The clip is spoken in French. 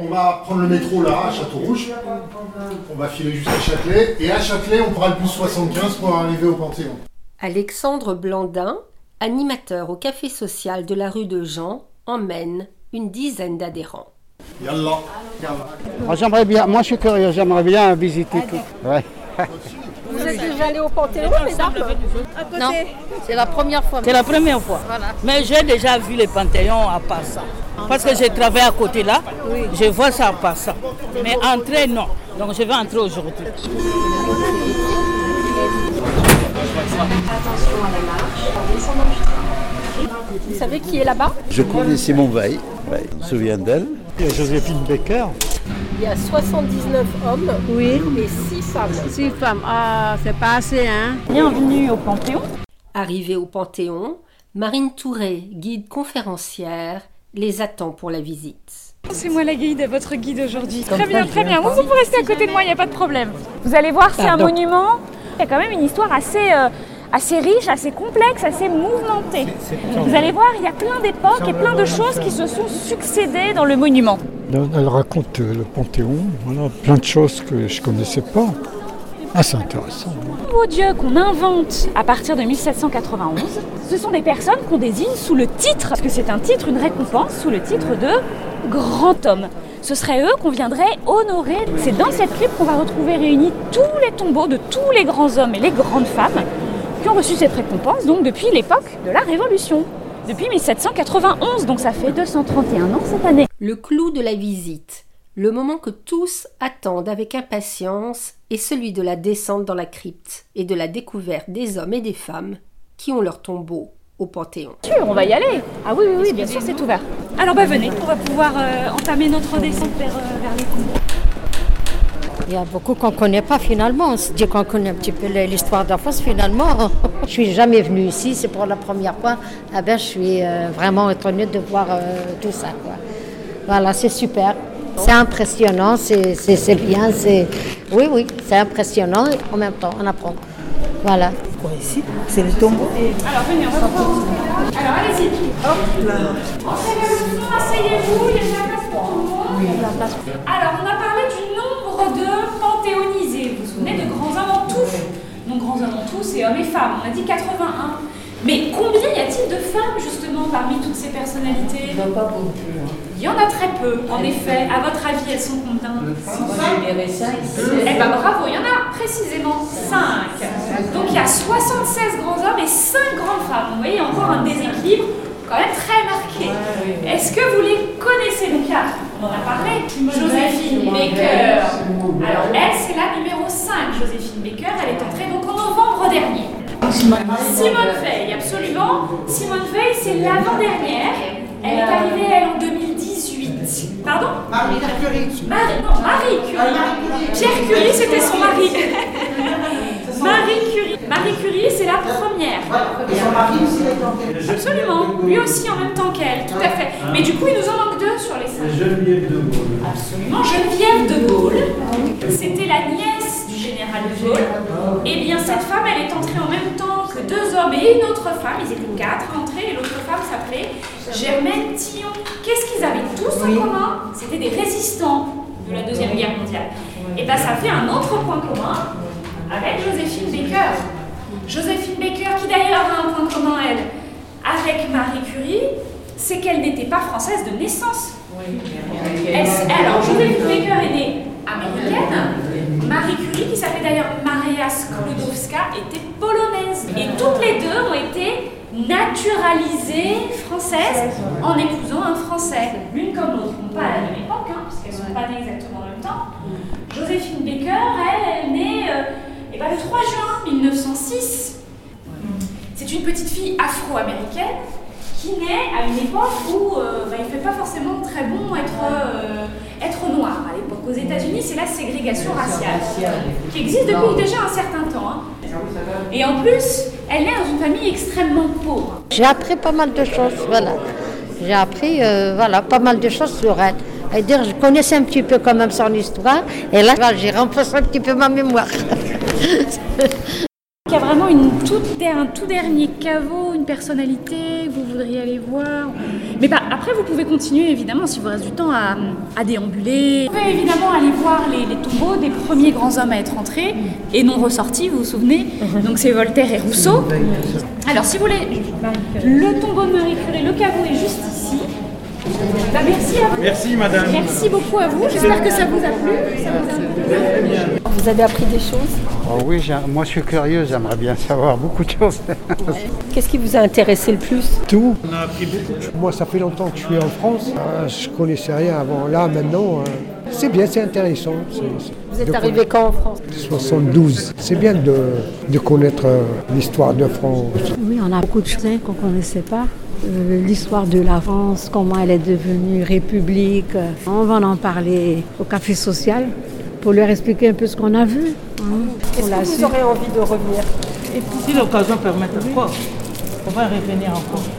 on va prendre le métro là, à Château-Rouge. On va filer jusqu'à Châtelet. Et à Châtelet, on prend le bus 75 pour arriver au Panthéon. Alexandre Blandin, animateur au café social de la rue de Jean, emmène une dizaine d'adhérents. Yallah. J'aimerais bien, moi je suis curieux, j'aimerais bien visiter tout. Ouais. Vous êtes déjà allé au Panthéon, mesdames Non, c'est la première fois. C'est la première fois. Mais j'ai déjà vu les panthéons à Passa. Parce que j'ai travaillé à côté là, je vois ça à Passa. Mais entrer, non. Donc je vais entrer aujourd'hui. Vous savez qui est là-bas? Je connais Simon Veil, ouais, je me souviens d'elle? Joséphine Becker. Il y a 79 hommes Oui, et 6 femmes. six femmes. Ah, c'est pas assez, hein Bienvenue au Panthéon. Arrivée au Panthéon, Marine Touré, guide conférencière, les attend pour la visite. C'est moi la guide, votre guide aujourd'hui. Très bien, très bien. Vous, vous pouvez rester à côté de moi, il n'y a pas de problème. Vous allez voir, c'est un monument. Il y a quand même une histoire assez, euh, assez riche, assez complexe, assez mouvementée. Vous allez voir, il y a plein d'époques et plein de choses qui se sont succédées dans le monument. Elle raconte euh, le Panthéon, plein de choses que je connaissais pas. Ah, c'est intéressant. Les nouveaux dieux qu'on invente à partir de 1791, ce sont des personnes qu'on désigne sous le titre, parce que c'est un titre, une récompense, sous le titre de grand homme. Ce serait eux qu'on viendrait honorer. C'est dans cette crypte qu'on va retrouver réunis tous les tombeaux de tous les grands hommes et les grandes femmes qui ont reçu cette récompense, donc depuis l'époque de la Révolution. Depuis 1791, donc ça fait 231 ans cette année. Le clou de la visite, le moment que tous attendent avec impatience, est celui de la descente dans la crypte et de la découverte des hommes et des femmes qui ont leur tombeau au Panthéon. Sûr, on va y aller. Ah oui, oui, oui, bien sûr, c'est ouvert. Alors bah venez, on va pouvoir euh, entamer notre descente vers, euh, vers les tombeaux. Il y a beaucoup qu'on ne connaît pas finalement. On se dit qu'on connaît un petit peu l'histoire d'enfance finalement. je suis jamais venue ici, c'est pour la première fois. Ah ben, je suis euh, vraiment étonnée de voir euh, tout ça. Quoi. Voilà, c'est super. C'est impressionnant, c'est bien. c'est Oui, oui, c'est impressionnant et en même temps, on apprend. Voilà. C'est le tombeau. Alors venez, on va. Alors allez-y. Hop là. Entrez vers le fond, asseyez-vous, il y a de la place pour tout le monde. Alors on a parlé du nombre de panthéonisés. Vous vous souvenez de grands hommes en tout Donc grands hommes en tout, c'est hommes et femmes. On a dit 81. Mais combien y a-t-il de femmes justement parmi toutes ces personnalités? Il y en a très peu, en effet. À votre avis, elles sont combien? Eh ben bravo, il y en a précisément 5. Donc il y a 76 grands hommes et 5 grandes femmes. Vous voyez encore un déséquilibre quand même très marqué. Est-ce que vous les connaissez Donc là, on en a parlé. Joséphine Baker. Alors elle, c'est la numéro 5. Joséphine Baker, elle est entrée donc en novembre dernier. Simone Veil, absolument. Simone Veil, c'est l'avant-dernière. Elle est arrivée, elle, en 2018. Pardon? Marie Curie. Marie, non, Marie Curie. Pierre Curie, c'était son mari. Marie Curie. Marie Curie, c'est la première. Absolument. Lui aussi en même temps qu'elle, tout à fait. Mais du coup, il nous en manque deux sur les cinq. Geneviève de Gaulle. Absolument. Geneviève de Gaulle. C'était la nièce du général de Gaulle. Eh bien, cette femme, elle est entrée en même temps que deux hommes et une autre femme. Ils étaient quatre entrés et l'autre femme s'appelait Germaine Tillon. Qu'est-ce qu'ils avaient tous en commun? C'était des résistants de la Deuxième Guerre mondiale. Et bien, ça fait un autre point commun avec Joséphine Baker. Joséphine Baker, qui d'ailleurs a un point commun, elle, avec Marie Curie, c'est qu'elle n'était pas française de naissance. Elle- alors, Joséphine Baker est née américaine. Marie Curie, qui s'appelait d'ailleurs Maria Sklodowska, était polonaise. Et toutes les deux ont été naturalisées françaises en épousant un Français. L'une comme l'autre. Non pas à la même époque, hein, puisqu'elles ne sont pas nées exactement en même temps. Joséphine Baker, elle, elle est née ben, le 3 juin 1906. C'est une petite fille afro-américaine qui naît à une époque où euh, bah, il ne fait pas forcément très bon être, euh, être noir. À l'époque, aux États-Unis, c'est la ségrégation raciale qui existe depuis déjà un certain temps. hein. Et en plus, elle est dans une famille extrêmement pauvre. J'ai appris pas mal de choses, voilà. J'ai appris euh, voilà, pas mal de choses sur elle. Et dire, je connaissais un petit peu quand même son histoire, et là, j'ai renforcé un petit peu ma mémoire. Il y a vraiment une toute, un tout dernier caveau, une personnalité que vous voudriez aller voir, Mais bah, après, vous pouvez continuer, évidemment, si vous reste du temps, à, à déambuler. Vous pouvez évidemment aller voir les, les tombeaux des premiers grands hommes à être entrés et non ressortis, vous vous souvenez Donc c'est Voltaire et Rousseau. Alors, si vous voulez, le tombeau de Marie Curie, le caveau est juste ici. Bah, merci à vous. Merci madame. Merci beaucoup à vous. J'espère que ça vous a plu. Ça vous a plu. Vous avez appris des choses Oh oui, moi je suis curieux, j'aimerais bien savoir beaucoup de choses. Qu'est-ce qui vous a intéressé le plus Tout. On a appris beaucoup de choses. Moi, ça fait longtemps que je suis en France. Euh, je connaissais rien avant. Là, maintenant, euh, c'est bien, c'est intéressant. Vous êtes arrivé quand en France 72. C'est bien de, de connaître euh, l'histoire de France. Oui, on a beaucoup de choses qu'on ne connaissait pas. Euh, L'histoire de la France, comment elle est devenue république. On va en parler au café social pour leur expliquer un peu ce qu'on a vu. hein, Est-ce que vous aurez envie de revenir? Et puis si l'occasion permet encore, on va revenir encore.